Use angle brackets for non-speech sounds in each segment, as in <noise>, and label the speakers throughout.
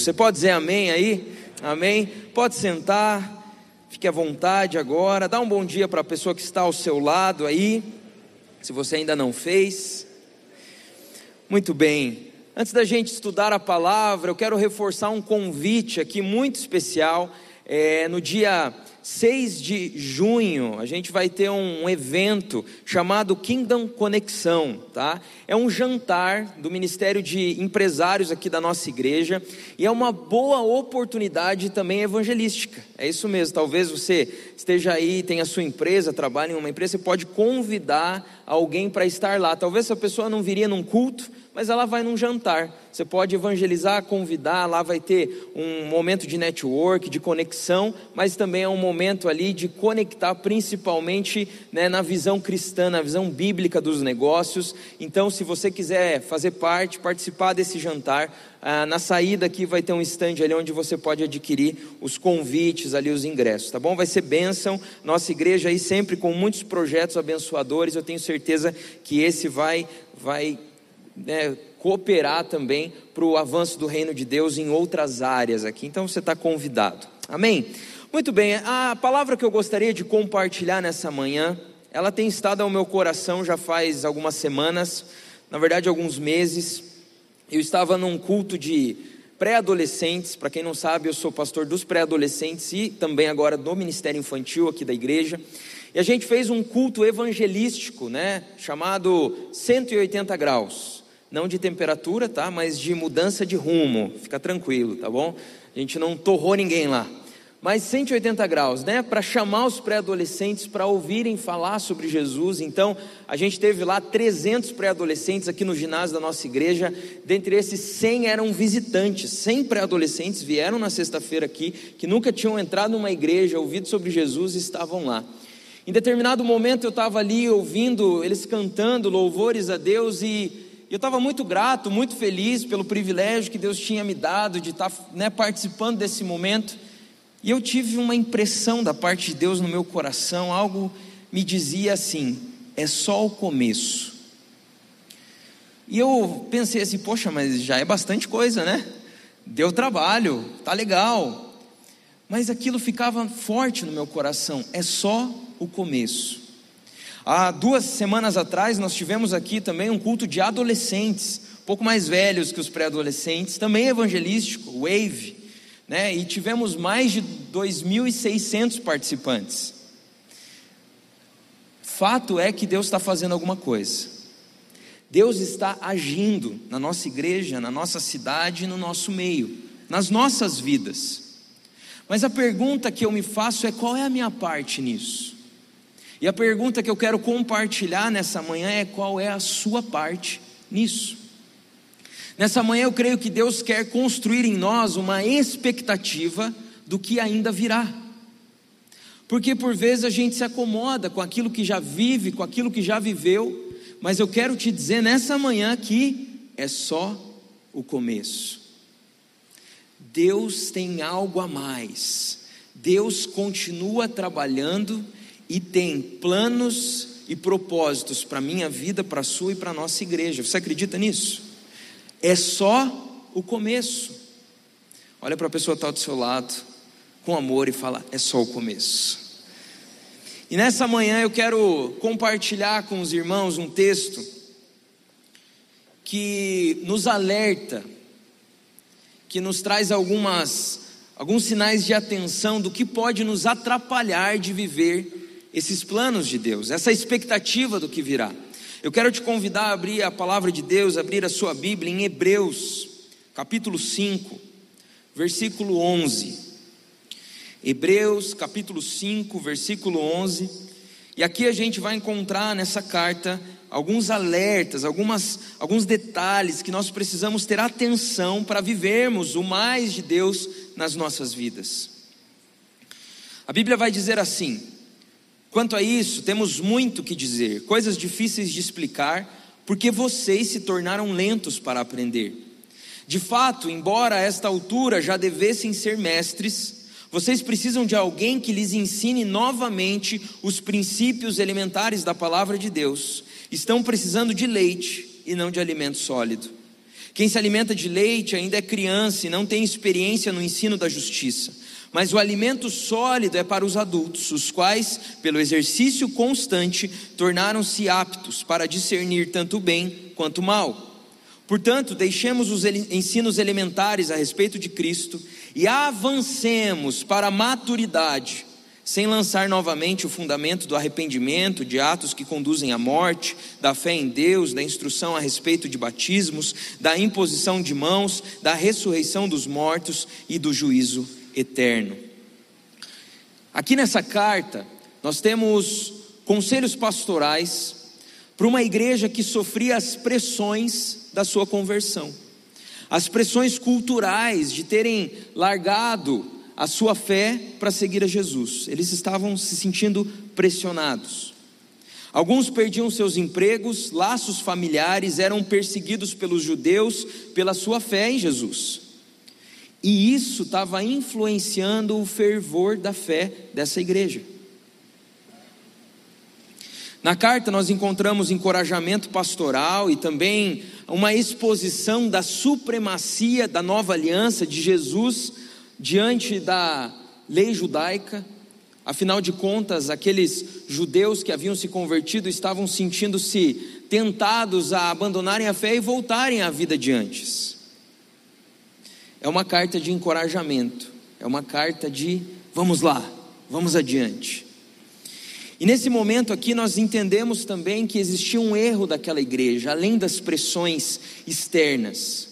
Speaker 1: Você pode dizer amém aí? Amém? Pode sentar, fique à vontade agora. Dá um bom dia para a pessoa que está ao seu lado aí, se você ainda não fez. Muito bem. Antes da gente estudar a palavra, eu quero reforçar um convite aqui muito especial. É, no dia 6 de junho, a gente vai ter um, evento chamado Kingdom Conexão, tá? É um jantar do Ministério de Empresários aqui da nossa igreja e é uma boa oportunidade também evangelística. É isso mesmo, talvez você esteja aí, tenha sua empresa, trabalhe em uma empresa, você pode convidar alguém para estar lá. Talvez essa pessoa não viria num culto, mas ela vai num jantar. Você pode evangelizar, convidar, lá vai ter um momento de network, de conexão, mas também é um momento ali de conectar principalmente né, na visão cristã, na visão bíblica dos negócios. Então, se você quiser fazer parte, participar desse jantar, ah, na saída aqui vai ter um stand ali onde você pode adquirir os convites ali, os ingressos, tá bom? Vai ser bênção, nossa igreja aí sempre com muitos projetos abençoadores, eu tenho certeza que esse vai, vai né, cooperar também para o avanço do reino de Deus em outras áreas aqui. Então você está convidado. Amém? Muito bem, a palavra que eu gostaria de compartilhar nessa manhã, ela tem estado ao meu coração já faz algumas semanas, na verdade alguns meses. Eu estava num culto de pré-adolescentes, para quem não sabe, eu sou pastor dos pré-adolescentes e também agora do Ministério Infantil aqui da igreja. E a gente fez um culto evangelístico, né, chamado 180 graus não de temperatura, tá? Mas de mudança de rumo. Fica tranquilo, tá bom? A gente não torrou ninguém lá. Mas 180 graus, né? Para chamar os pré-adolescentes para ouvirem falar sobre Jesus. Então, a gente teve lá 300 pré-adolescentes aqui no ginásio da nossa igreja. Dentre esses, 100 eram visitantes. 100 pré-adolescentes vieram na sexta-feira aqui, que nunca tinham entrado numa igreja, ouvido sobre Jesus e estavam lá. Em determinado momento, eu estava ali ouvindo eles cantando louvores a Deus e eu estava muito grato, muito feliz pelo privilégio que Deus tinha me dado de estar tá, né, participando desse momento. E eu tive uma impressão da parte de Deus no meu coração, algo me dizia assim: é só o começo. E eu pensei assim, poxa, mas já é bastante coisa, né? Deu trabalho, tá legal. Mas aquilo ficava forte no meu coração, é só o começo. Há duas semanas atrás nós tivemos aqui também um culto de adolescentes, um pouco mais velhos que os pré-adolescentes, também evangelístico, Wave, né? E tivemos mais de 2.600 participantes. Fato é que Deus está fazendo alguma coisa. Deus está agindo na nossa igreja, na nossa cidade, no nosso meio, nas nossas vidas. Mas a pergunta que eu me faço é: qual é a minha parte nisso? E a pergunta que eu quero compartilhar nessa manhã é: qual é a sua parte nisso? Nessa manhã eu creio que Deus quer construir em nós uma expectativa do que ainda virá. Porque por vezes a gente se acomoda com aquilo que já vive, com aquilo que já viveu, mas eu quero te dizer nessa manhã que é só o começo. Deus tem algo a mais. Deus continua trabalhando e tem planos e propósitos para a minha vida, para a sua e para a nossa igreja. Você acredita nisso? É só o começo. Olha para a pessoa que está do seu lado, com amor, e fala: é só o começo. E nessa manhã eu quero compartilhar com os irmãos um texto que nos alerta, que nos traz algumas alguns sinais de atenção do que pode nos atrapalhar de viver esses planos de Deus, essa expectativa do que virá. Eu quero te convidar a abrir a palavra de Deus, abrir a sua Bíblia em Hebreus, capítulo 5, versículo 11. Hebreus, capítulo 5, versículo 11. E aqui a gente vai encontrar nessa carta alguns alertas, algumas, alguns detalhes que nós precisamos ter atenção para vivermos o mais de Deus nas nossas vidas. A Bíblia vai dizer assim: Quanto a isso, temos muito que dizer, coisas difíceis de explicar, porque vocês se tornaram lentos para aprender. De fato, embora a esta altura já devessem ser mestres, vocês precisam de alguém que lhes ensine novamente os princípios elementares da palavra de Deus. Estão precisando de leite e não de alimento sólido. Quem se alimenta de leite ainda é criança e não tem experiência no ensino da justiça. Mas o alimento sólido é para os adultos, os quais, pelo exercício constante, tornaram-se aptos para discernir tanto bem quanto mal. Portanto, deixemos os ensinos elementares a respeito de Cristo e avancemos para a maturidade sem lançar novamente o fundamento do arrependimento, de atos que conduzem à morte, da fé em Deus, da instrução a respeito de batismos, da imposição de mãos, da ressurreição dos mortos e do juízo eterno. Aqui nessa carta, nós temos conselhos pastorais para uma igreja que sofria as pressões da sua conversão, as pressões culturais de terem largado a sua fé para seguir a Jesus. Eles estavam se sentindo pressionados. Alguns perdiam seus empregos, laços familiares, eram perseguidos pelos judeus pela sua fé em Jesus. E isso estava influenciando o fervor da fé dessa igreja. Na carta nós encontramos encorajamento pastoral e também uma exposição da supremacia da nova aliança de Jesus diante da lei judaica. Afinal de contas, aqueles judeus que haviam se convertido estavam sentindo-se tentados a abandonarem a fé e voltarem à vida de antes. É uma carta de encorajamento, é uma carta de vamos lá, vamos adiante. E nesse momento aqui nós entendemos também que existia um erro daquela igreja, além das pressões externas.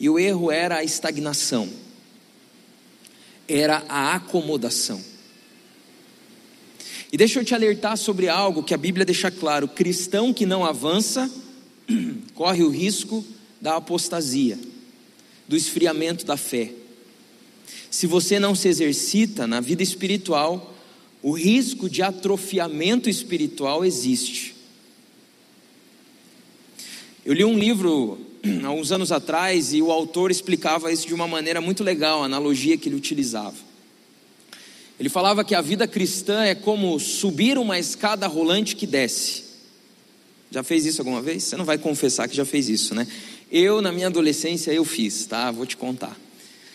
Speaker 1: E o erro era a estagnação era a acomodação. E deixa eu te alertar sobre algo que a Bíblia deixa claro: cristão que não avança <clears throat> corre o risco da apostasia, do esfriamento da fé. Se você não se exercita na vida espiritual, o risco de atrofiamento espiritual existe. Eu li um livro <clears throat> há uns anos atrás e o autor explicava isso de uma maneira muito legal, a analogia que ele utilizava. Ele falava que a vida cristã é como subir uma escada rolante que desce. Já fez isso alguma vez? Você não vai confessar que já fez isso, né? Eu, na minha adolescência, eu fiz, tá? Vou te contar.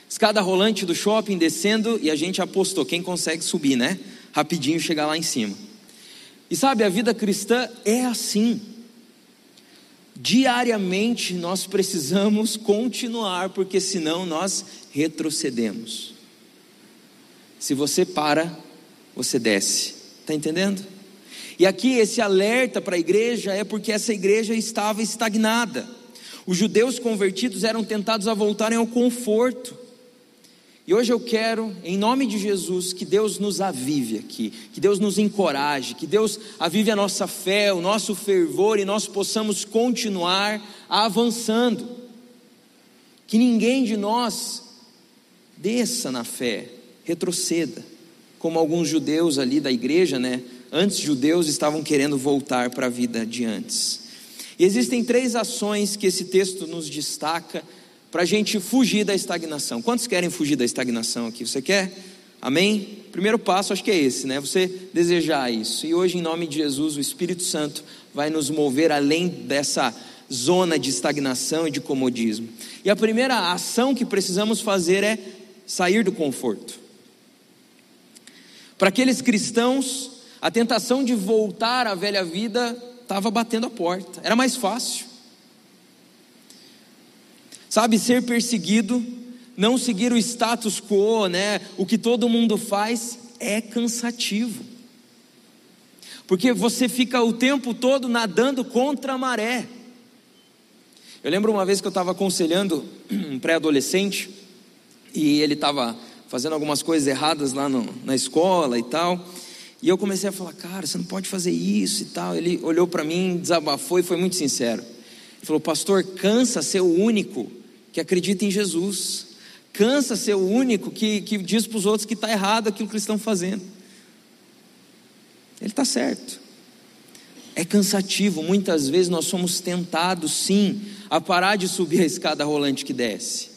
Speaker 1: Escada rolante do shopping descendo e a gente apostou quem consegue subir, né? Rapidinho chegar lá em cima. E sabe, a vida cristã é assim. Diariamente nós precisamos continuar, porque senão nós retrocedemos. Se você para, você desce. Está entendendo? E aqui esse alerta para a igreja é porque essa igreja estava estagnada. Os judeus convertidos eram tentados a voltarem ao conforto. E hoje eu quero, em nome de Jesus, que Deus nos avive aqui, que Deus nos encoraje, que Deus avive a nossa fé, o nosso fervor e nós possamos continuar avançando. Que ninguém de nós desça na fé, retroceda, como alguns judeus ali da igreja, né? Antes judeus estavam querendo voltar para a vida de antes. E existem três ações que esse texto nos destaca para a gente fugir da estagnação. Quantos querem fugir da estagnação aqui? Você quer? Amém? Primeiro passo, acho que é esse, né? Você desejar isso. E hoje, em nome de Jesus, o Espírito Santo vai nos mover além dessa zona de estagnação e de comodismo. E a primeira ação que precisamos fazer é sair do conforto. Para aqueles cristãos, a tentação de voltar à velha vida estava batendo a porta, era mais fácil. Sabe, ser perseguido, não seguir o status quo, né? O que todo mundo faz é cansativo. Porque você fica o tempo todo nadando contra a maré. Eu lembro uma vez que eu estava aconselhando <clears throat> um pré-adolescente e ele estava fazendo algumas coisas erradas lá no, na escola e tal. E eu comecei a falar, cara, você não pode fazer isso e tal. Ele olhou para mim, desabafou e foi muito sincero. Ele falou, pastor, cansa ser o único que acredita em Jesus. Cansa ser o único que, que diz para os outros que está errado aquilo que eles estão fazendo. Ele está certo. É cansativo, muitas vezes nós somos tentados, sim, a parar de subir a escada rolante que desce.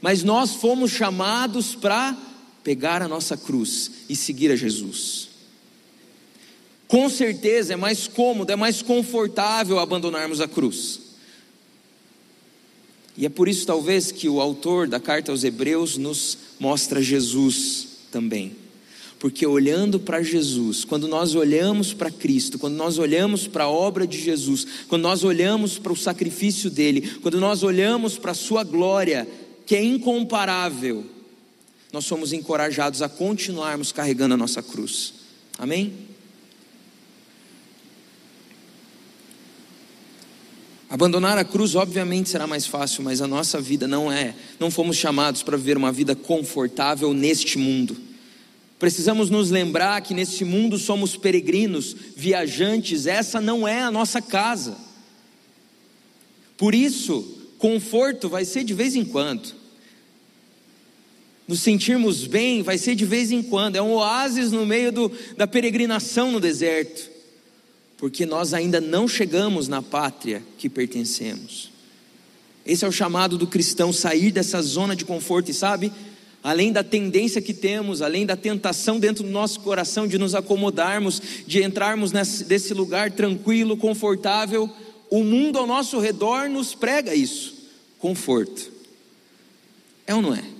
Speaker 1: Mas nós fomos chamados para pegar a nossa cruz e seguir a Jesus. Com certeza é mais cômodo, é mais confortável abandonarmos a cruz. E é por isso, talvez, que o autor da carta aos Hebreus nos mostra Jesus também. Porque olhando para Jesus, quando nós olhamos para Cristo, quando nós olhamos para a obra de Jesus, quando nós olhamos para o sacrifício dele, quando nós olhamos para a sua glória, que é incomparável, nós somos encorajados a continuarmos carregando a nossa cruz. Amém? Abandonar a cruz, obviamente, será mais fácil, mas a nossa vida não é. Não fomos chamados para viver uma vida confortável neste mundo. Precisamos nos lembrar que neste mundo somos peregrinos, viajantes, essa não é a nossa casa. Por isso, conforto vai ser de vez em quando. Nos sentirmos bem vai ser de vez em quando, é um oásis no meio do, da peregrinação no deserto porque nós ainda não chegamos na pátria que pertencemos. Esse é o chamado do cristão sair dessa zona de conforto e sabe, além da tendência que temos, além da tentação dentro do nosso coração de nos acomodarmos, de entrarmos nesse desse lugar tranquilo, confortável, o mundo ao nosso redor nos prega isso, conforto. É ou não é?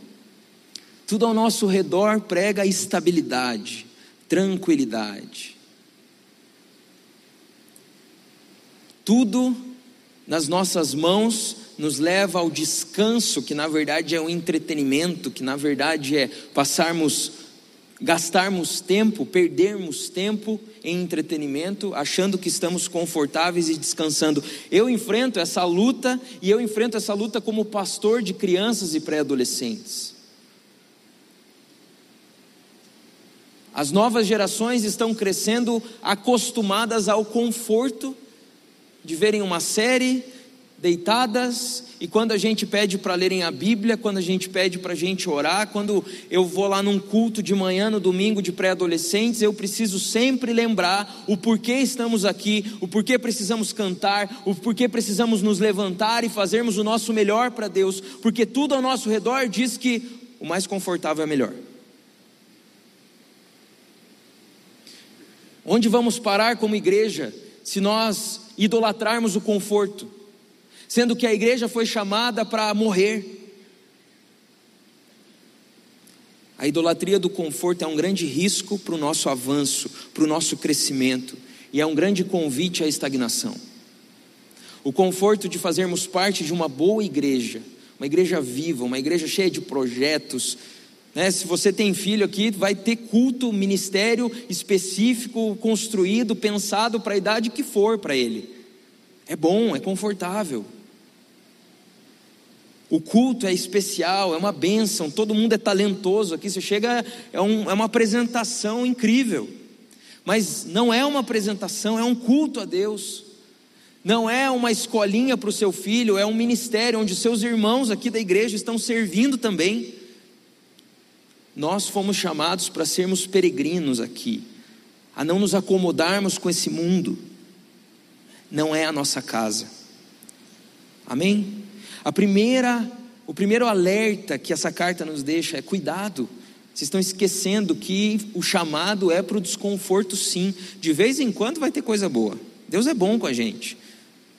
Speaker 1: Tudo ao nosso redor prega estabilidade, tranquilidade. Tudo nas nossas mãos nos leva ao descanso, que na verdade é um entretenimento, que na verdade é passarmos, gastarmos tempo, perdermos tempo em entretenimento, achando que estamos confortáveis e descansando. Eu enfrento essa luta e eu enfrento essa luta como pastor de crianças e pré-adolescentes. As novas gerações estão crescendo acostumadas ao conforto de verem uma série deitadas, e quando a gente pede para lerem a Bíblia, quando a gente pede para a gente orar, quando eu vou lá num culto de manhã, no domingo de pré-adolescentes, eu preciso sempre lembrar o porquê estamos aqui, o porquê precisamos cantar, o porquê precisamos nos levantar e fazermos o nosso melhor para Deus, porque tudo ao nosso redor diz que o mais confortável é melhor. Onde vamos parar como igreja se nós idolatrarmos o conforto, sendo que a igreja foi chamada para morrer. A idolatria do conforto é um grande risco para o nosso avanço, para o nosso crescimento, e é um grande convite à estagnação. O conforto de fazermos parte de uma boa igreja, uma igreja viva, uma igreja cheia de projetos, né? Se você tem filho aqui, vai ter culto, ministério específico, construído, pensado para a idade que for para ele. É bom, é confortável. O culto é especial, é uma bênção, todo mundo é talentoso aqui. Você chega, é, um, é uma apresentação incrível, mas não é uma apresentação, é um culto a Deus. Não é uma escolinha para o seu filho, é um ministério onde seus irmãos aqui da igreja estão servindo também. Nós fomos chamados para sermos peregrinos aqui, a não nos acomodarmos com esse mundo. Não é a nossa casa. Amém? A primeira, o primeiro alerta que essa carta nos deixa é cuidado. Vocês estão esquecendo que o chamado é para o desconforto, sim. De vez em quando vai ter coisa boa. Deus é bom com a gente.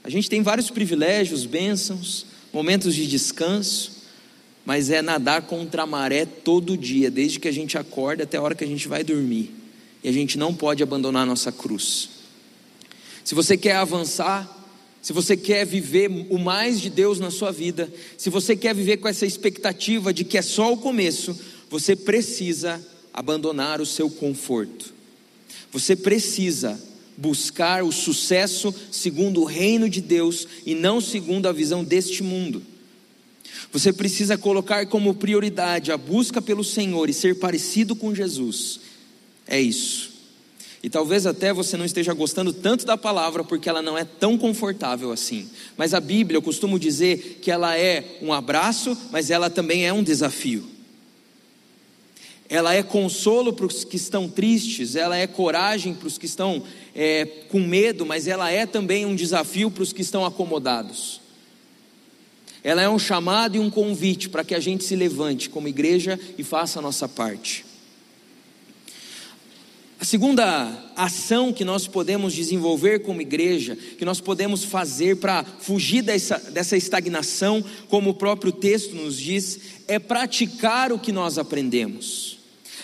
Speaker 1: A gente tem vários privilégios, bênçãos, momentos de descanso mas é nadar contra a maré todo dia, desde que a gente acorda até a hora que a gente vai dormir. E a gente não pode abandonar a nossa cruz. Se você quer avançar, se você quer viver o mais de Deus na sua vida, se você quer viver com essa expectativa de que é só o começo, você precisa abandonar o seu conforto. Você precisa buscar o sucesso segundo o reino de Deus e não segundo a visão deste mundo. Você precisa colocar como prioridade a busca pelo Senhor e ser parecido com Jesus. É isso. E talvez até você não esteja gostando tanto da palavra porque ela não é tão confortável assim. Mas a Bíblia, eu costumo dizer que ela é um abraço, mas ela também é um desafio. Ela é consolo para os que estão tristes, ela é coragem para os que estão é, com medo, mas ela é também um desafio para os que estão acomodados. Ela é um chamado e um convite para que a gente se levante como igreja e faça a nossa parte. A segunda ação que nós podemos desenvolver como igreja, que nós podemos fazer para fugir dessa, dessa estagnação, como o próprio texto nos diz, é praticar o que nós aprendemos.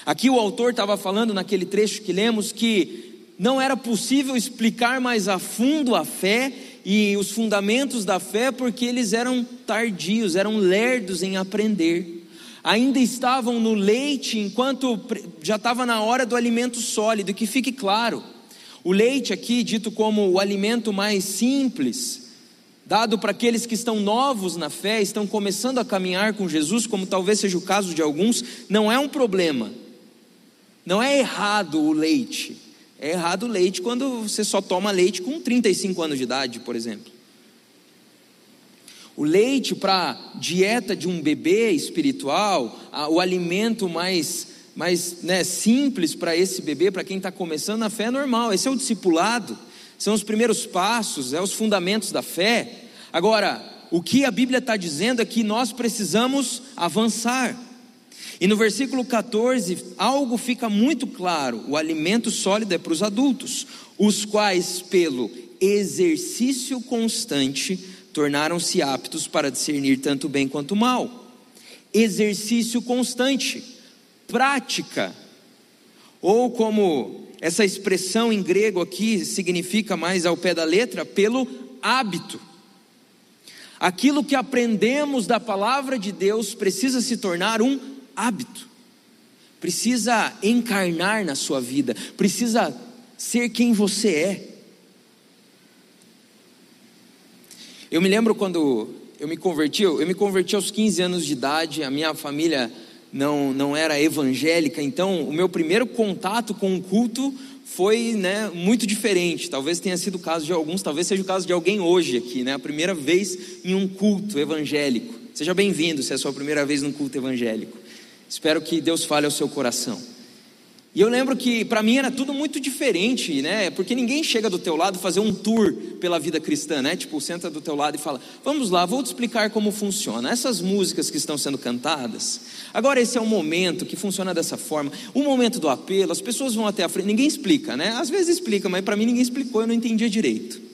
Speaker 1: Aqui o autor estava falando naquele trecho que lemos que não era possível explicar mais a fundo a fé e os fundamentos da fé porque eles eram tardios, eram lerdos em aprender ainda estavam no leite enquanto já estava na hora do alimento sólido. Que fique claro, o leite aqui, dito como o alimento mais simples, dado para aqueles que estão novos na fé, estão começando a caminhar com Jesus, como talvez seja o caso de alguns, não é um problema. Não é errado o leite. É errado o leite quando você só toma leite com 35 anos de idade, por exemplo. O leite para dieta de um bebê espiritual, o alimento mais, mais né, simples para esse bebê, para quem está começando a fé é normal. Esse é o discipulado, são os primeiros passos, é os fundamentos da fé. Agora, o que a Bíblia está dizendo é que nós precisamos avançar. E no versículo 14, algo fica muito claro: o alimento sólido é para os adultos, os quais, pelo exercício constante, tornaram-se aptos para discernir tanto bem quanto mal. Exercício constante, prática, ou como essa expressão em grego aqui significa mais ao pé da letra, pelo hábito. Aquilo que aprendemos da palavra de Deus precisa se tornar um hábito, precisa encarnar na sua vida, precisa ser quem você é. Eu me lembro quando eu me converti, eu me converti aos 15 anos de idade, a minha família não, não era evangélica, então o meu primeiro contato com o culto foi né, muito diferente. Talvez tenha sido o caso de alguns, talvez seja o caso de alguém hoje aqui, né? A primeira vez em um culto evangélico. Seja bem-vindo se é a sua primeira vez num culto evangélico. Espero que Deus fale ao seu coração. E eu lembro que para mim era tudo muito diferente, né? Porque ninguém chega do teu lado fazer um tour pela vida cristã, né? Tipo, senta do teu lado e fala: "Vamos lá, vou te explicar como funciona. Essas músicas que estão sendo cantadas, agora esse é o momento que funciona dessa forma. O momento do apelo, as pessoas vão até a frente, ninguém explica, né? Às vezes explica, mas para mim ninguém explicou, eu não entendia direito.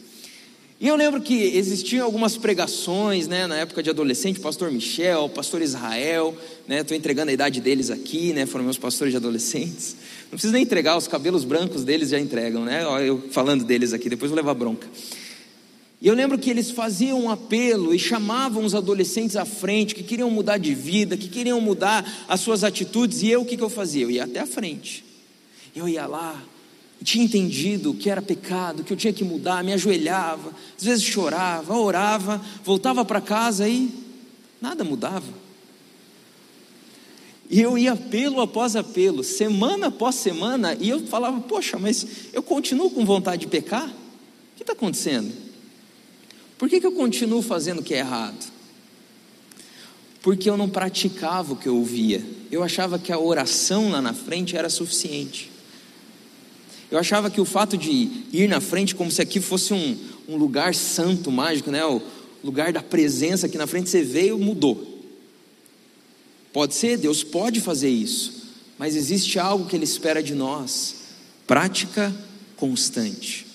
Speaker 1: E eu lembro que existiam algumas pregações, né, na época de adolescente, pastor Michel, pastor Israel, né, estou entregando a idade deles aqui, né, foram meus pastores de adolescentes. Não precisa nem entregar, os cabelos brancos deles já entregam, né, eu falando deles aqui, depois vou levar bronca. E eu lembro que eles faziam um apelo e chamavam os adolescentes à frente, que queriam mudar de vida, que queriam mudar as suas atitudes, e eu o que, que eu fazia? Eu ia até a frente, eu ia lá, tinha entendido que era pecado, que eu tinha que mudar, me ajoelhava, às vezes chorava, orava, voltava para casa e nada mudava. E eu ia apelo após apelo, semana após semana, e eu falava: Poxa, mas eu continuo com vontade de pecar? O que está acontecendo? Por que, que eu continuo fazendo o que é errado? Porque eu não praticava o que eu ouvia, eu achava que a oração lá na frente era suficiente. Eu achava que o fato de ir na frente, como se aqui fosse um, um lugar santo, mágico, né? o lugar da presença, aqui na frente você veio, mudou. Pode ser, Deus pode fazer isso, mas existe algo que Ele espera de nós: prática constante.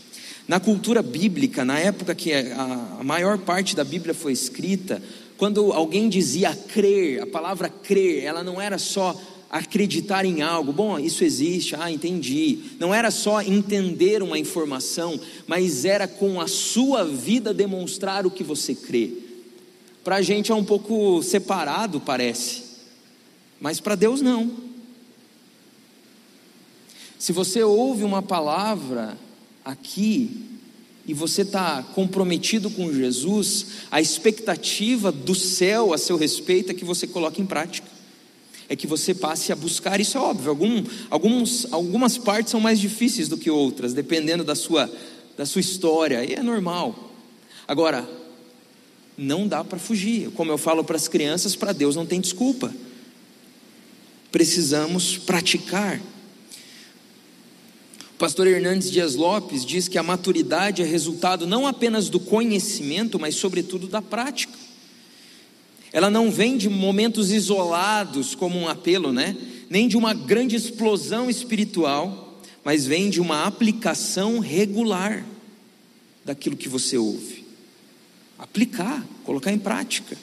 Speaker 1: Na cultura bíblica, na época que a maior parte da Bíblia foi escrita, quando alguém dizia crer, a palavra crer, ela não era só acreditar em algo, bom, isso existe, ah, entendi. Não era só entender uma informação, mas era com a sua vida demonstrar o que você crê. Para a gente é um pouco separado, parece, mas para Deus não. Se você ouve uma palavra aqui, e você está comprometido com Jesus, a expectativa do céu a seu respeito é que você coloque em prática é que você passe a buscar, isso é óbvio, algum, alguns, algumas partes são mais difíceis do que outras, dependendo da sua, da sua história, e é normal. Agora, não dá para fugir, como eu falo para as crianças, para Deus não tem desculpa, precisamos praticar. O pastor Hernandes Dias Lopes diz que a maturidade é resultado não apenas do conhecimento, mas, sobretudo, da prática. Ela não vem de momentos isolados como um apelo, né? Nem de uma grande explosão espiritual, mas vem de uma aplicação regular daquilo que você ouve. Aplicar, colocar em prática.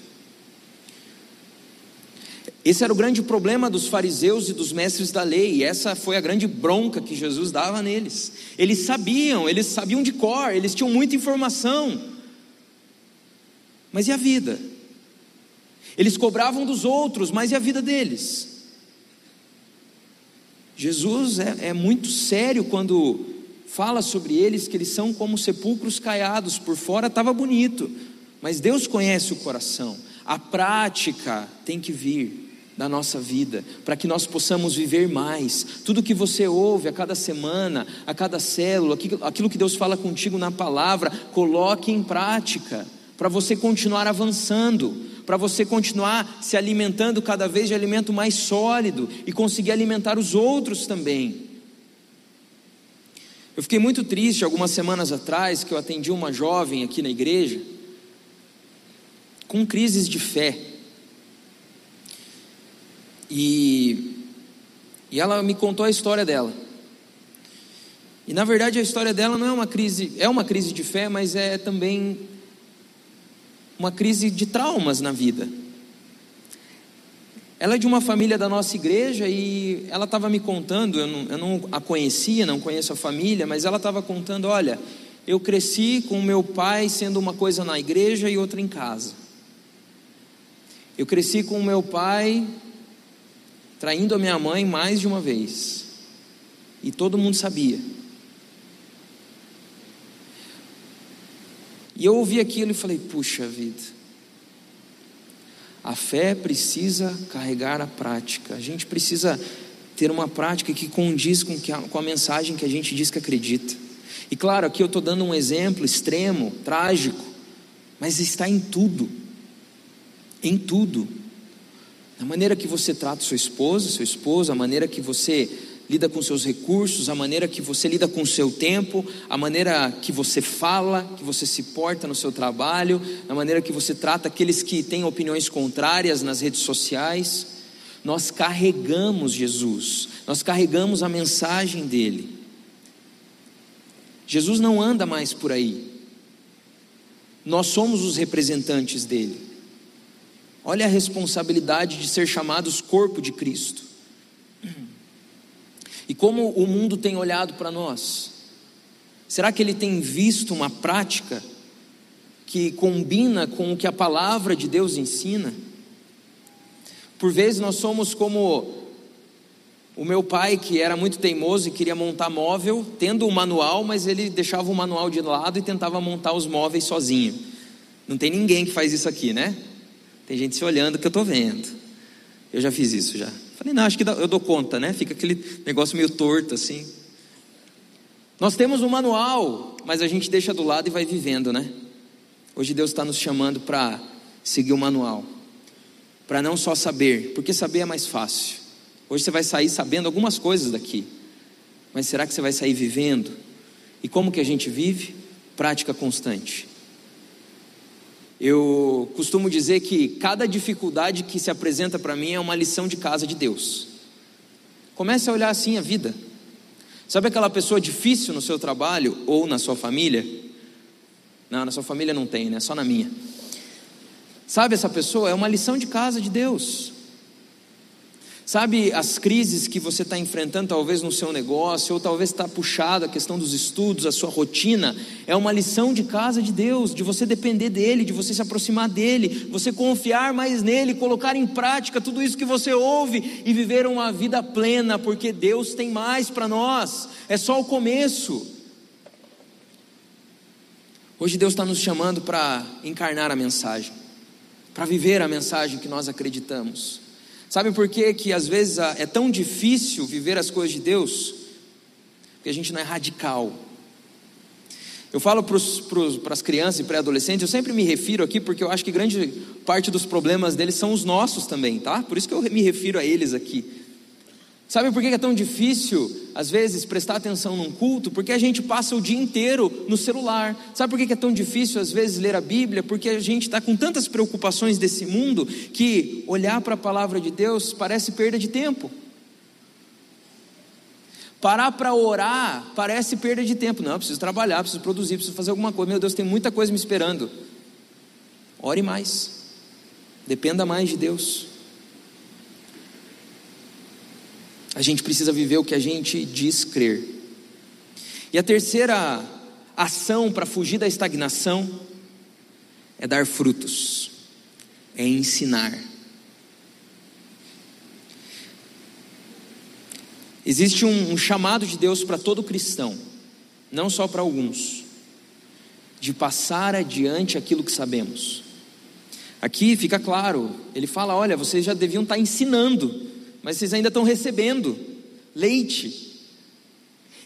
Speaker 1: Esse era o grande problema dos fariseus e dos mestres da lei, e essa foi a grande bronca que Jesus dava neles. Eles sabiam, eles sabiam de cor, eles tinham muita informação. Mas e a vida? Eles cobravam dos outros, mas e a vida deles? Jesus é, é muito sério quando fala sobre eles que eles são como sepulcros caiados, por fora estava bonito, mas Deus conhece o coração, a prática tem que vir da nossa vida, para que nós possamos viver mais. Tudo que você ouve a cada semana, a cada célula, aquilo que Deus fala contigo na palavra, coloque em prática, para você continuar avançando, para você continuar se alimentando cada vez de alimento mais sólido e conseguir alimentar os outros também. Eu fiquei muito triste algumas semanas atrás que eu atendi uma jovem aqui na igreja com crises de fé. E, e ela me contou a história dela. E na verdade a história dela não é uma crise, é uma crise de fé, mas é também uma crise de traumas na vida. Ela é de uma família da nossa igreja e ela estava me contando, eu não, eu não, a conhecia, não conheço a família, mas ela estava contando: olha, eu cresci com meu pai sendo uma coisa na igreja e outra em casa. Eu cresci com meu pai traindo a minha mãe mais de uma vez, e todo mundo sabia. E eu ouvi aquilo e falei: puxa vida, a fé precisa carregar a prática, a gente precisa ter uma prática que condiz com, que a, com a mensagem que a gente diz que acredita. E claro, aqui eu estou dando um exemplo extremo, trágico, mas está em tudo, em tudo. Na maneira que você trata sua esposa, seu esposo, a maneira que você lida com seus recursos, a maneira que você lida com o seu tempo, a maneira que você fala, que você se porta no seu trabalho, a maneira que você trata aqueles que têm opiniões contrárias nas redes sociais. Nós carregamos Jesus, nós carregamos a mensagem dele. Jesus não anda mais por aí, nós somos os representantes dele. Olha a responsabilidade de ser chamados corpo de Cristo. E como o mundo tem olhado para nós? Será que ele tem visto uma prática que combina com o que a palavra de Deus ensina? Por vezes nós somos como o meu pai, que era muito teimoso e queria montar móvel, tendo o um manual, mas ele deixava o manual de lado e tentava montar os móveis sozinho. Não tem ninguém que faz isso aqui, né? Tem gente se olhando que eu estou vendo. Eu já fiz isso já. Falei, não, acho que eu dou conta, né? Fica aquele negócio meio torto assim. Nós temos um manual, mas a gente deixa do lado e vai vivendo, né? Hoje Deus está nos chamando para seguir o manual, para não só saber, porque saber é mais fácil. Hoje você vai sair sabendo algumas coisas daqui, mas será que você vai sair vivendo? E como que a gente vive? Prática constante. Eu costumo dizer que cada dificuldade que se apresenta para mim é uma lição de casa de Deus. Comece a olhar assim a vida. Sabe aquela pessoa difícil no seu trabalho ou na sua família? Não, na sua família não tem, né? Só na minha. Sabe essa pessoa? É uma lição de casa de Deus. Sabe as crises que você está enfrentando, talvez no seu negócio, ou talvez está puxado a questão dos estudos, a sua rotina, é uma lição de casa de Deus, de você depender dEle, de você se aproximar dEle, você confiar mais nele, colocar em prática tudo isso que você ouve e viver uma vida plena, porque Deus tem mais para nós, é só o começo. Hoje Deus está nos chamando para encarnar a mensagem, para viver a mensagem que nós acreditamos. Sabe por que, que às vezes é tão difícil viver as coisas de Deus? Porque a gente não é radical. Eu falo para as crianças e pré-adolescentes, eu sempre me refiro aqui porque eu acho que grande parte dos problemas deles são os nossos também, tá? Por isso que eu me refiro a eles aqui. Sabe por que é tão difícil, às vezes, prestar atenção num culto? Porque a gente passa o dia inteiro no celular. Sabe por que é tão difícil, às vezes, ler a Bíblia? Porque a gente está com tantas preocupações desse mundo que olhar para a palavra de Deus parece perda de tempo. Parar para orar parece perda de tempo. Não, preciso trabalhar, preciso produzir, preciso fazer alguma coisa. Meu Deus, tem muita coisa me esperando. Ore mais. Dependa mais de Deus. A gente precisa viver o que a gente diz crer. E a terceira ação para fugir da estagnação é dar frutos, é ensinar. Existe um, um chamado de Deus para todo cristão, não só para alguns, de passar adiante aquilo que sabemos. Aqui fica claro, ele fala: olha, vocês já deviam estar ensinando, mas vocês ainda estão recebendo leite.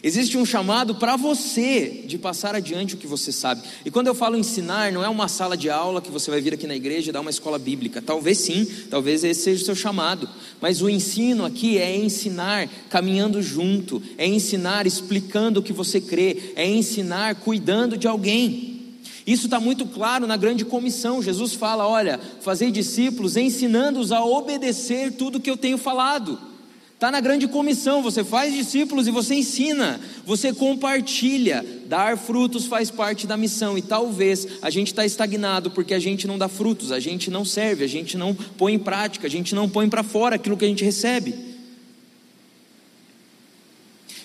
Speaker 1: Existe um chamado para você de passar adiante o que você sabe. E quando eu falo ensinar, não é uma sala de aula que você vai vir aqui na igreja e dar uma escola bíblica. Talvez sim, talvez esse seja o seu chamado. Mas o ensino aqui é ensinar caminhando junto, é ensinar explicando o que você crê, é ensinar cuidando de alguém. Isso está muito claro na grande comissão. Jesus fala: olha, fazei discípulos, ensinando-os a obedecer tudo que eu tenho falado. Está na grande comissão, você faz discípulos e você ensina, você compartilha. Dar frutos faz parte da missão, e talvez a gente está estagnado porque a gente não dá frutos, a gente não serve, a gente não põe em prática, a gente não põe para fora aquilo que a gente recebe.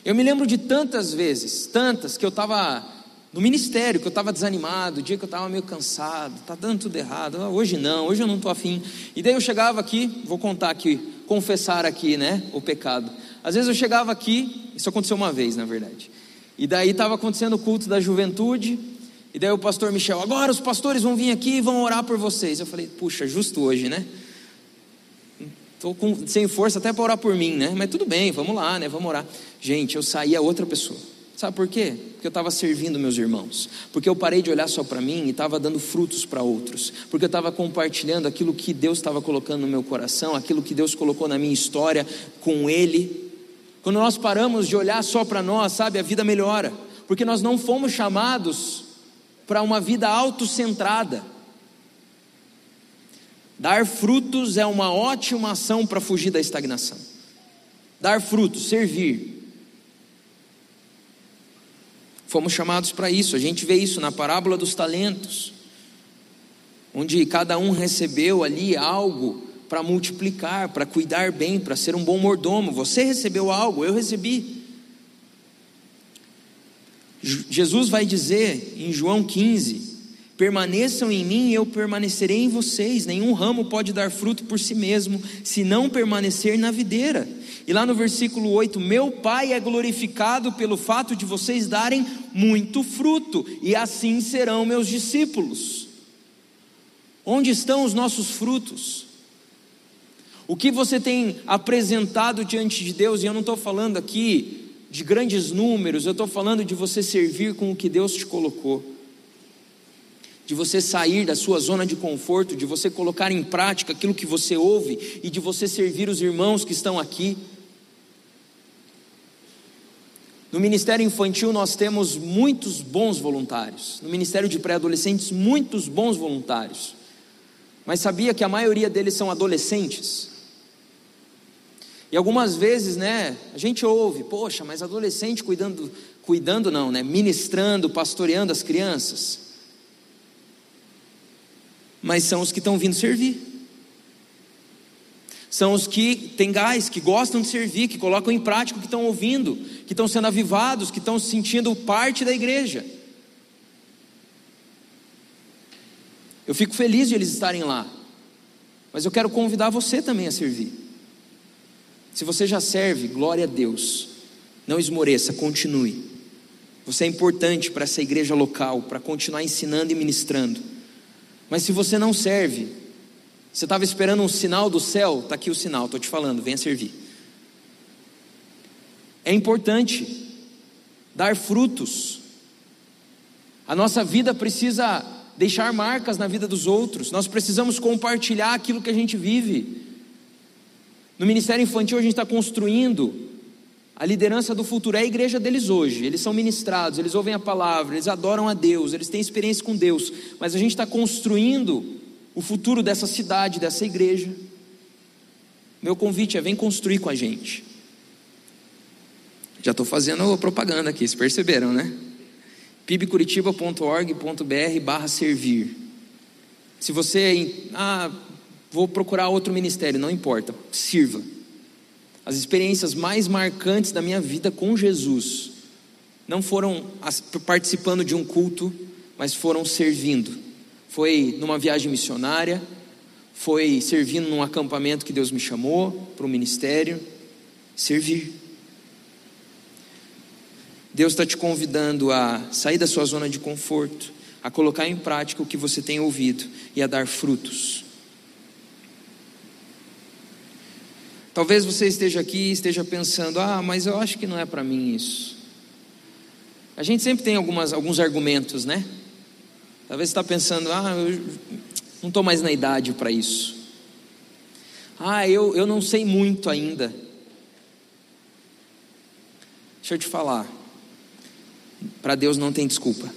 Speaker 1: Eu me lembro de tantas vezes, tantas, que eu estava no ministério, que eu estava desanimado, o dia que eu estava meio cansado, está dando tudo errado, ah, hoje não, hoje eu não estou afim. E daí eu chegava aqui, vou contar aqui confessar aqui, né, o pecado. Às vezes eu chegava aqui, isso aconteceu uma vez, na verdade. E daí estava acontecendo o culto da juventude, e daí o pastor Michel, agora os pastores vão vir aqui e vão orar por vocês. Eu falei, puxa, justo hoje, né? Estou sem força até para orar por mim, né? Mas tudo bem, vamos lá, né? Vamos orar. Gente, eu saía outra pessoa. Sabe por quê? Porque eu estava servindo meus irmãos. Porque eu parei de olhar só para mim e estava dando frutos para outros. Porque eu estava compartilhando aquilo que Deus estava colocando no meu coração, aquilo que Deus colocou na minha história com Ele. Quando nós paramos de olhar só para nós, sabe, a vida melhora. Porque nós não fomos chamados para uma vida autocentrada. Dar frutos é uma ótima ação para fugir da estagnação. Dar frutos, servir, Fomos chamados para isso. A gente vê isso na parábola dos talentos, onde cada um recebeu ali algo para multiplicar, para cuidar bem, para ser um bom mordomo. Você recebeu algo, eu recebi. Jesus vai dizer em João 15: Permaneçam em mim e eu permanecerei em vocês. Nenhum ramo pode dar fruto por si mesmo, se não permanecer na videira. E lá no versículo 8: Meu Pai é glorificado pelo fato de vocês darem muito fruto, e assim serão meus discípulos. Onde estão os nossos frutos? O que você tem apresentado diante de Deus, e eu não estou falando aqui de grandes números, eu estou falando de você servir com o que Deus te colocou de você sair da sua zona de conforto, de você colocar em prática aquilo que você ouve e de você servir os irmãos que estão aqui. No Ministério Infantil nós temos muitos bons voluntários. No Ministério de Pré-Adolescentes, muitos bons voluntários. Mas sabia que a maioria deles são adolescentes? E algumas vezes, né, a gente ouve, poxa, mas adolescente cuidando, cuidando não, né, ministrando, pastoreando as crianças. Mas são os que estão vindo servir. São os que têm gás, que gostam de servir, que colocam em prática o que estão ouvindo, que estão sendo avivados, que estão se sentindo parte da igreja. Eu fico feliz de eles estarem lá, mas eu quero convidar você também a servir. Se você já serve, glória a Deus, não esmoreça, continue. Você é importante para essa igreja local, para continuar ensinando e ministrando. Mas se você não serve, você estava esperando um sinal do céu? Está aqui o sinal, estou te falando, venha servir. É importante dar frutos. A nossa vida precisa deixar marcas na vida dos outros. Nós precisamos compartilhar aquilo que a gente vive. No Ministério Infantil, a gente está construindo a liderança do futuro. É a igreja deles hoje. Eles são ministrados, eles ouvem a palavra, eles adoram a Deus, eles têm experiência com Deus. Mas a gente está construindo o futuro dessa cidade, dessa igreja. Meu convite é: vem construir com a gente. Já estou fazendo propaganda aqui, vocês perceberam, né? pibcuritiba.org.br barra servir. Se você, ah, vou procurar outro ministério, não importa, sirva. As experiências mais marcantes da minha vida com Jesus não foram participando de um culto, mas foram servindo. Foi numa viagem missionária, foi servindo num acampamento que Deus me chamou para o ministério, servir. Deus está te convidando a sair da sua zona de conforto, a colocar em prática o que você tem ouvido e a dar frutos. Talvez você esteja aqui e esteja pensando: ah, mas eu acho que não é para mim isso. A gente sempre tem algumas, alguns argumentos, né? Talvez você está pensando: ah, eu não estou mais na idade para isso. Ah, eu, eu não sei muito ainda. Deixa eu te falar. Para Deus não tem desculpa.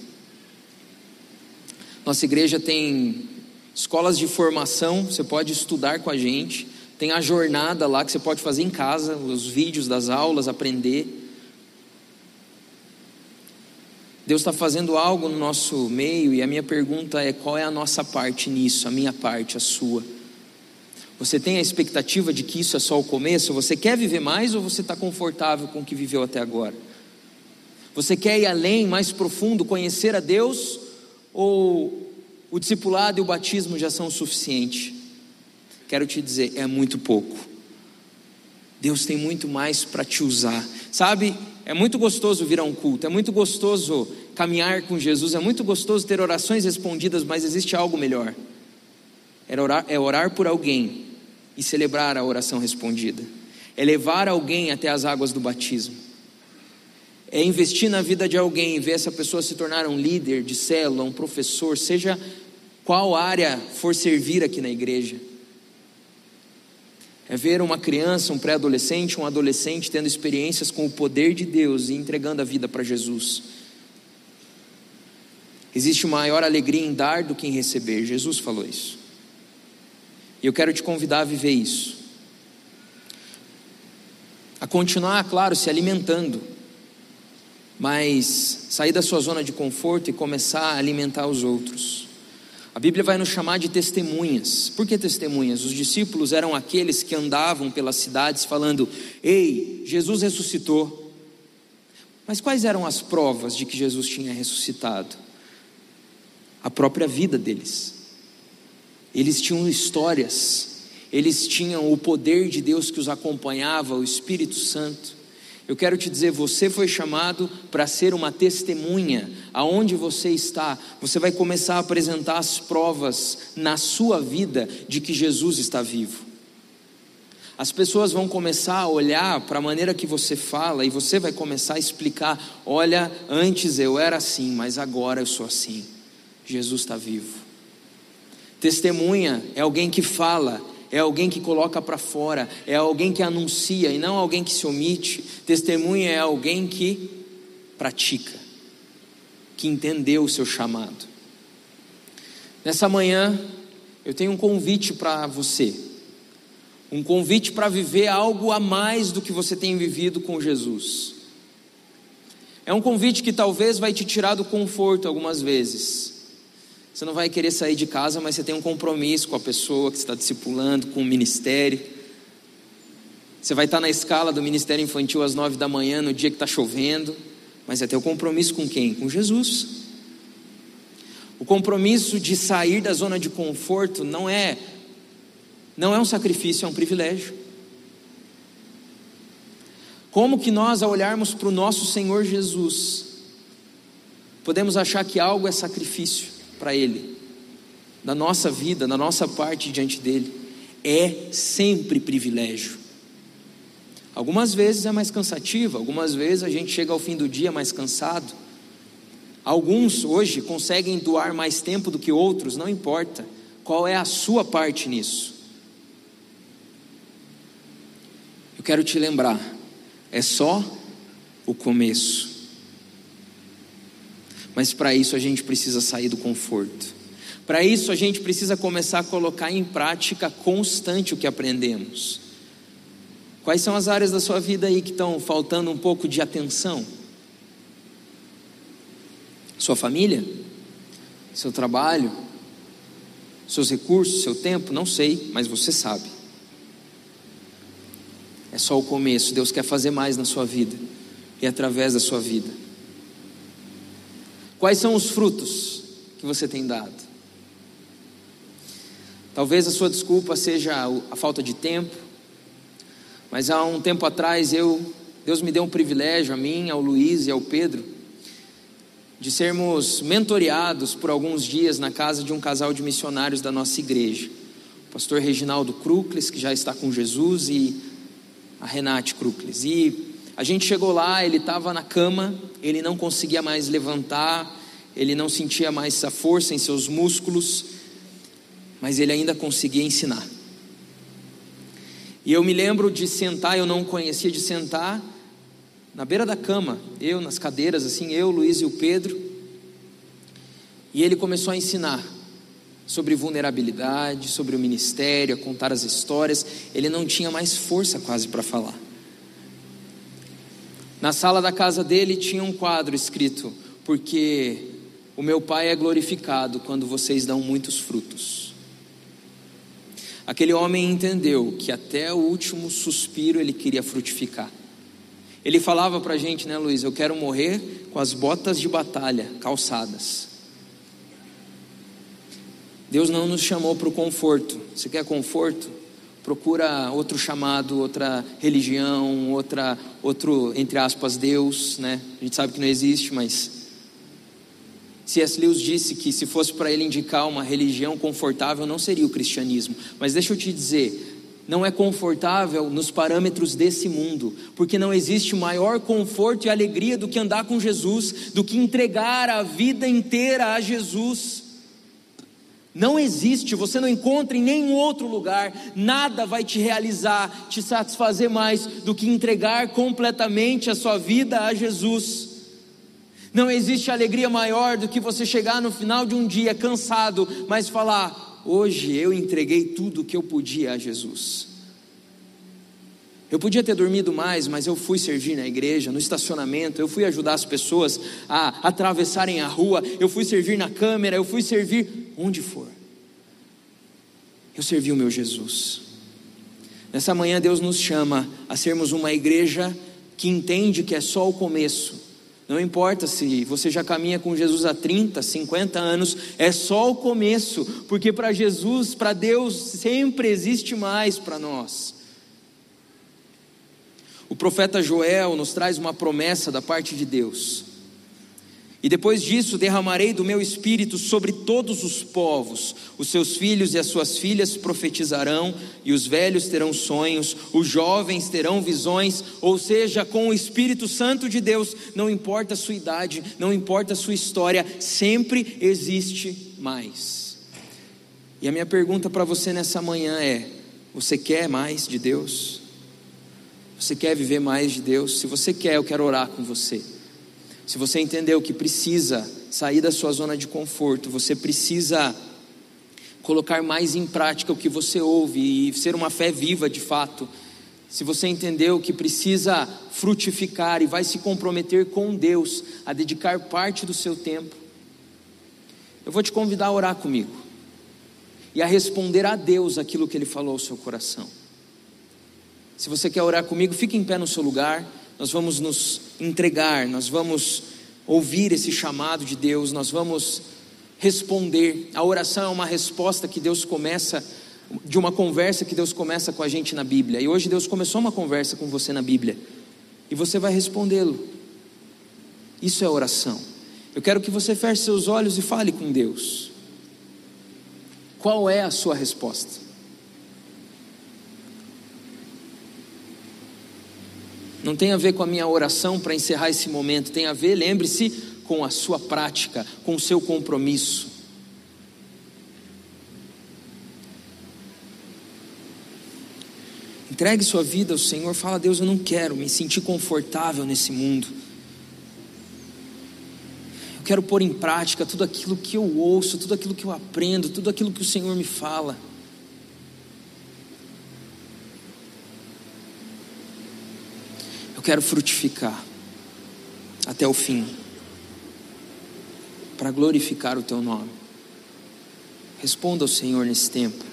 Speaker 1: Nossa igreja tem escolas de formação, você pode estudar com a gente. Tem a jornada lá que você pode fazer em casa, os vídeos das aulas, aprender. Deus está fazendo algo no nosso meio e a minha pergunta é: qual é a nossa parte nisso, a minha parte, a sua? Você tem a expectativa de que isso é só o começo? Você quer viver mais ou você está confortável com o que viveu até agora? Você quer ir além, mais profundo, conhecer a Deus? Ou o discipulado e o batismo já são o suficiente? Quero te dizer, é muito pouco. Deus tem muito mais para te usar. Sabe, é muito gostoso vir a um culto, é muito gostoso caminhar com Jesus, é muito gostoso ter orações respondidas, mas existe algo melhor. É orar, é orar por alguém e celebrar a oração respondida. É levar alguém até as águas do batismo é investir na vida de alguém, ver essa pessoa se tornar um líder de célula, um professor, seja qual área for servir aqui na igreja. É ver uma criança, um pré-adolescente, um adolescente tendo experiências com o poder de Deus e entregando a vida para Jesus. Existe maior alegria em dar do que em receber. Jesus falou isso. E eu quero te convidar a viver isso. A continuar, claro, se alimentando mas sair da sua zona de conforto e começar a alimentar os outros. A Bíblia vai nos chamar de testemunhas. Por que testemunhas? Os discípulos eram aqueles que andavam pelas cidades falando: Ei, Jesus ressuscitou. Mas quais eram as provas de que Jesus tinha ressuscitado? A própria vida deles. Eles tinham histórias, eles tinham o poder de Deus que os acompanhava, o Espírito Santo. Eu quero te dizer, você foi chamado para ser uma testemunha. Aonde você está, você vai começar a apresentar as provas na sua vida de que Jesus está vivo. As pessoas vão começar a olhar para a maneira que você fala e você vai começar a explicar: olha, antes eu era assim, mas agora eu sou assim. Jesus está vivo. Testemunha é alguém que fala, é alguém que coloca para fora, é alguém que anuncia e não alguém que se omite. Testemunha é alguém que pratica, que entendeu o seu chamado. Nessa manhã, eu tenho um convite para você, um convite para viver algo a mais do que você tem vivido com Jesus. É um convite que talvez vai te tirar do conforto algumas vezes você não vai querer sair de casa, mas você tem um compromisso com a pessoa que está discipulando, com o ministério. Você vai estar na escala do ministério infantil às nove da manhã, no dia que está chovendo, mas tem o compromisso com quem? Com Jesus. O compromisso de sair da zona de conforto não é não é um sacrifício, é um privilégio. Como que nós, ao olharmos para o nosso Senhor Jesus, podemos achar que algo é sacrifício? Para Ele, na nossa vida, na nossa parte diante dEle, é sempre privilégio. Algumas vezes é mais cansativo, algumas vezes a gente chega ao fim do dia mais cansado. Alguns hoje conseguem doar mais tempo do que outros, não importa. Qual é a sua parte nisso? Eu quero te lembrar, é só o começo. Mas para isso a gente precisa sair do conforto. Para isso a gente precisa começar a colocar em prática constante o que aprendemos. Quais são as áreas da sua vida aí que estão faltando um pouco de atenção? Sua família? Seu trabalho? Seus recursos? Seu tempo? Não sei, mas você sabe. É só o começo. Deus quer fazer mais na sua vida e através da sua vida. Quais são os frutos que você tem dado? Talvez a sua desculpa seja a falta de tempo, mas há um tempo atrás eu, Deus me deu um privilégio a mim, ao Luiz e ao Pedro, de sermos mentoreados por alguns dias na casa de um casal de missionários da nossa igreja. O pastor Reginaldo Krukles, que já está com Jesus, e a Renate Krukles. E a gente chegou lá, ele estava na cama, ele não conseguia mais levantar, ele não sentia mais a força em seus músculos, mas ele ainda conseguia ensinar. E eu me lembro de sentar, eu não conhecia de sentar na beira da cama, eu nas cadeiras, assim, eu, Luiz e o Pedro. E ele começou a ensinar sobre vulnerabilidade, sobre o ministério, a contar as histórias. Ele não tinha mais força quase para falar. Na sala da casa dele tinha um quadro escrito: Porque o meu Pai é glorificado quando vocês dão muitos frutos. Aquele homem entendeu que até o último suspiro ele queria frutificar. Ele falava para a gente, né, Luiz? Eu quero morrer com as botas de batalha calçadas. Deus não nos chamou para o conforto. Você quer conforto? Procura outro chamado, outra religião, outra, outro entre aspas Deus, né? A gente sabe que não existe, mas C.S. Lewis disse que se fosse para ele indicar uma religião confortável, não seria o cristianismo. Mas deixa eu te dizer, não é confortável nos parâmetros desse mundo, porque não existe maior conforto e alegria do que andar com Jesus, do que entregar a vida inteira a Jesus. Não existe, você não encontra em nenhum outro lugar, nada vai te realizar, te satisfazer mais do que entregar completamente a sua vida a Jesus. Não existe alegria maior do que você chegar no final de um dia cansado, mas falar: hoje eu entreguei tudo o que eu podia a Jesus. Eu podia ter dormido mais, mas eu fui servir na igreja, no estacionamento, eu fui ajudar as pessoas a atravessarem a rua, eu fui servir na câmera, eu fui servir onde for. Eu servi o meu Jesus. Nessa manhã Deus nos chama a sermos uma igreja que entende que é só o começo não importa se você já caminha com Jesus há 30, 50 anos, é só o começo, porque para Jesus, para Deus, sempre existe mais para nós. O profeta Joel nos traz uma promessa da parte de Deus. E depois disso derramarei do meu espírito sobre todos os povos. Os seus filhos e as suas filhas profetizarão, e os velhos terão sonhos, os jovens terão visões. Ou seja, com o Espírito Santo de Deus, não importa a sua idade, não importa a sua história, sempre existe mais. E a minha pergunta para você nessa manhã é: você quer mais de Deus? Você quer viver mais de Deus? Se você quer, eu quero orar com você. Se você entendeu que precisa sair da sua zona de conforto, você precisa colocar mais em prática o que você ouve e ser uma fé viva de fato. Se você entendeu que precisa frutificar e vai se comprometer com Deus a dedicar parte do seu tempo, eu vou te convidar a orar comigo e a responder a Deus aquilo que Ele falou ao seu coração. Se você quer orar comigo, fique em pé no seu lugar nós vamos nos entregar, nós vamos ouvir esse chamado de Deus, nós vamos responder. A oração é uma resposta que Deus começa, de uma conversa que Deus começa com a gente na Bíblia. E hoje Deus começou uma conversa com você na Bíblia, e você vai respondê-lo. Isso é oração. Eu quero que você feche seus olhos e fale com Deus. Qual é a sua resposta? Não tem a ver com a minha oração para encerrar esse momento, tem a ver, lembre-se, com a sua prática, com o seu compromisso. Entregue sua vida ao Senhor, fala: Deus, eu não quero me sentir confortável nesse mundo. Eu quero pôr em prática tudo aquilo que eu ouço, tudo aquilo que eu aprendo, tudo aquilo que o Senhor me fala. Eu quero frutificar até o fim, para glorificar o teu nome. Responda ao Senhor nesse tempo.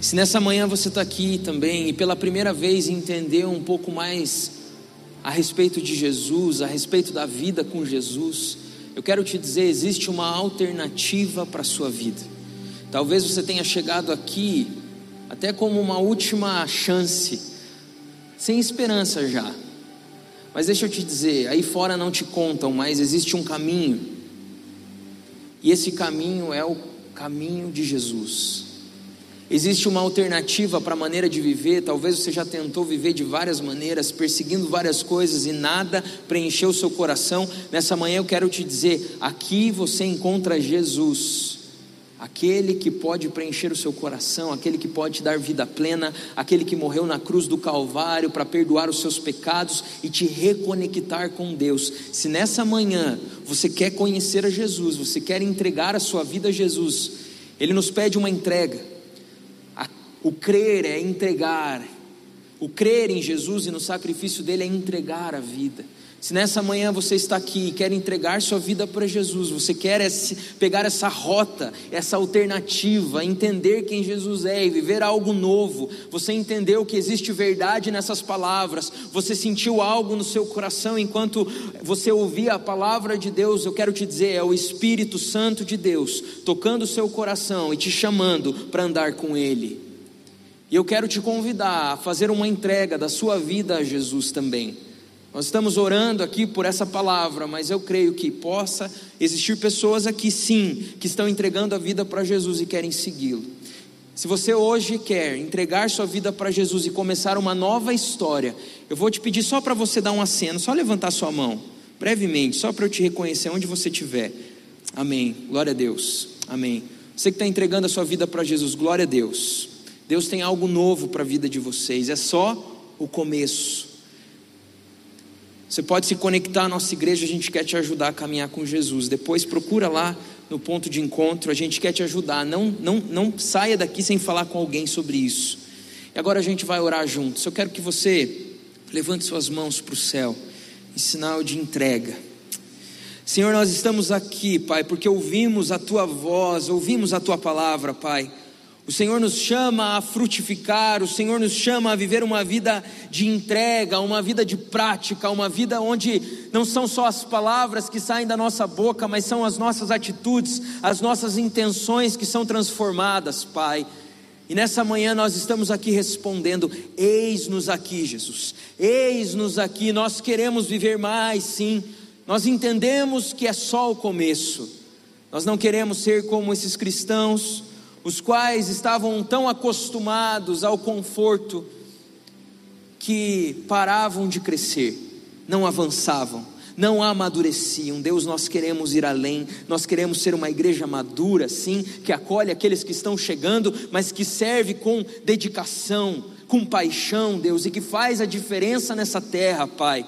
Speaker 1: Se nessa manhã você está aqui também e pela primeira vez entendeu um pouco mais a respeito de Jesus, a respeito da vida com Jesus, eu quero te dizer: existe uma alternativa para a sua vida. Talvez você tenha chegado aqui até como uma última chance, sem esperança já. Mas deixa eu te dizer: aí fora não te contam, mas existe um caminho, e esse caminho é o caminho de Jesus. Existe uma alternativa para a maneira de viver. Talvez você já tentou viver de várias maneiras, perseguindo várias coisas e nada preencheu seu coração. Nessa manhã eu quero te dizer: aqui você encontra Jesus, aquele que pode preencher o seu coração, aquele que pode te dar vida plena, aquele que morreu na cruz do Calvário para perdoar os seus pecados e te reconectar com Deus. Se nessa manhã você quer conhecer a Jesus, você quer entregar a sua vida a Jesus, Ele nos pede uma entrega. O crer é entregar. O crer em Jesus e no sacrifício dele é entregar a vida. Se nessa manhã você está aqui e quer entregar sua vida para Jesus, você quer pegar essa rota, essa alternativa, entender quem Jesus é e viver algo novo, você entendeu que existe verdade nessas palavras, você sentiu algo no seu coração enquanto você ouvia a palavra de Deus, eu quero te dizer, é o Espírito Santo de Deus tocando o seu coração e te chamando para andar com Ele. E eu quero te convidar a fazer uma entrega da sua vida a Jesus também. Nós estamos orando aqui por essa palavra, mas eu creio que possa existir pessoas aqui sim, que estão entregando a vida para Jesus e querem segui-lo. Se você hoje quer entregar sua vida para Jesus e começar uma nova história, eu vou te pedir só para você dar um aceno, só levantar sua mão, brevemente, só para eu te reconhecer onde você estiver. Amém. Glória a Deus. Amém. Você que está entregando a sua vida para Jesus, glória a Deus. Deus tem algo novo para a vida de vocês, é só o começo. Você pode se conectar à nossa igreja, a gente quer te ajudar a caminhar com Jesus. Depois procura lá no ponto de encontro, a gente quer te ajudar. Não, não, não saia daqui sem falar com alguém sobre isso. E agora a gente vai orar juntos. Eu quero que você levante suas mãos para o céu, em sinal de entrega. Senhor, nós estamos aqui, Pai, porque ouvimos a tua voz, ouvimos a tua palavra, Pai. O Senhor nos chama a frutificar, o Senhor nos chama a viver uma vida de entrega, uma vida de prática, uma vida onde não são só as palavras que saem da nossa boca, mas são as nossas atitudes, as nossas intenções que são transformadas, Pai. E nessa manhã nós estamos aqui respondendo: Eis-nos aqui, Jesus, eis-nos aqui. Nós queremos viver mais, sim. Nós entendemos que é só o começo. Nós não queremos ser como esses cristãos os quais estavam tão acostumados ao conforto que paravam de crescer, não avançavam, não amadureciam. Deus, nós queremos ir além, nós queremos ser uma igreja madura, sim, que acolhe aqueles que estão chegando, mas que serve com dedicação, com paixão, Deus, e que faz a diferença nessa terra, Pai.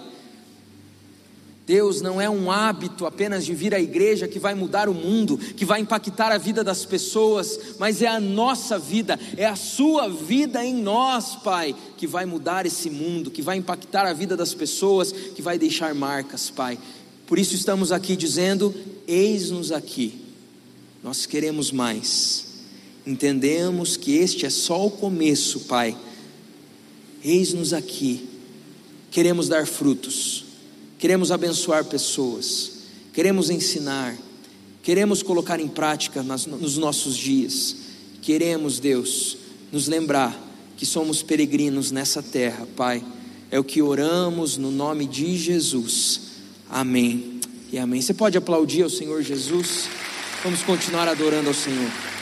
Speaker 1: Deus não é um hábito apenas de vir à igreja que vai mudar o mundo, que vai impactar a vida das pessoas, mas é a nossa vida, é a sua vida em nós, Pai, que vai mudar esse mundo, que vai impactar a vida das pessoas, que vai deixar marcas, Pai. Por isso estamos aqui dizendo: eis-nos aqui, nós queremos mais, entendemos que este é só o começo, Pai. Eis-nos aqui, queremos dar frutos queremos abençoar pessoas, queremos ensinar, queremos colocar em prática nas, nos nossos dias, queremos, Deus, nos lembrar que somos peregrinos nessa terra, Pai. É o que oramos no nome de Jesus. Amém e amém. Você pode aplaudir ao Senhor Jesus? Vamos continuar adorando ao Senhor.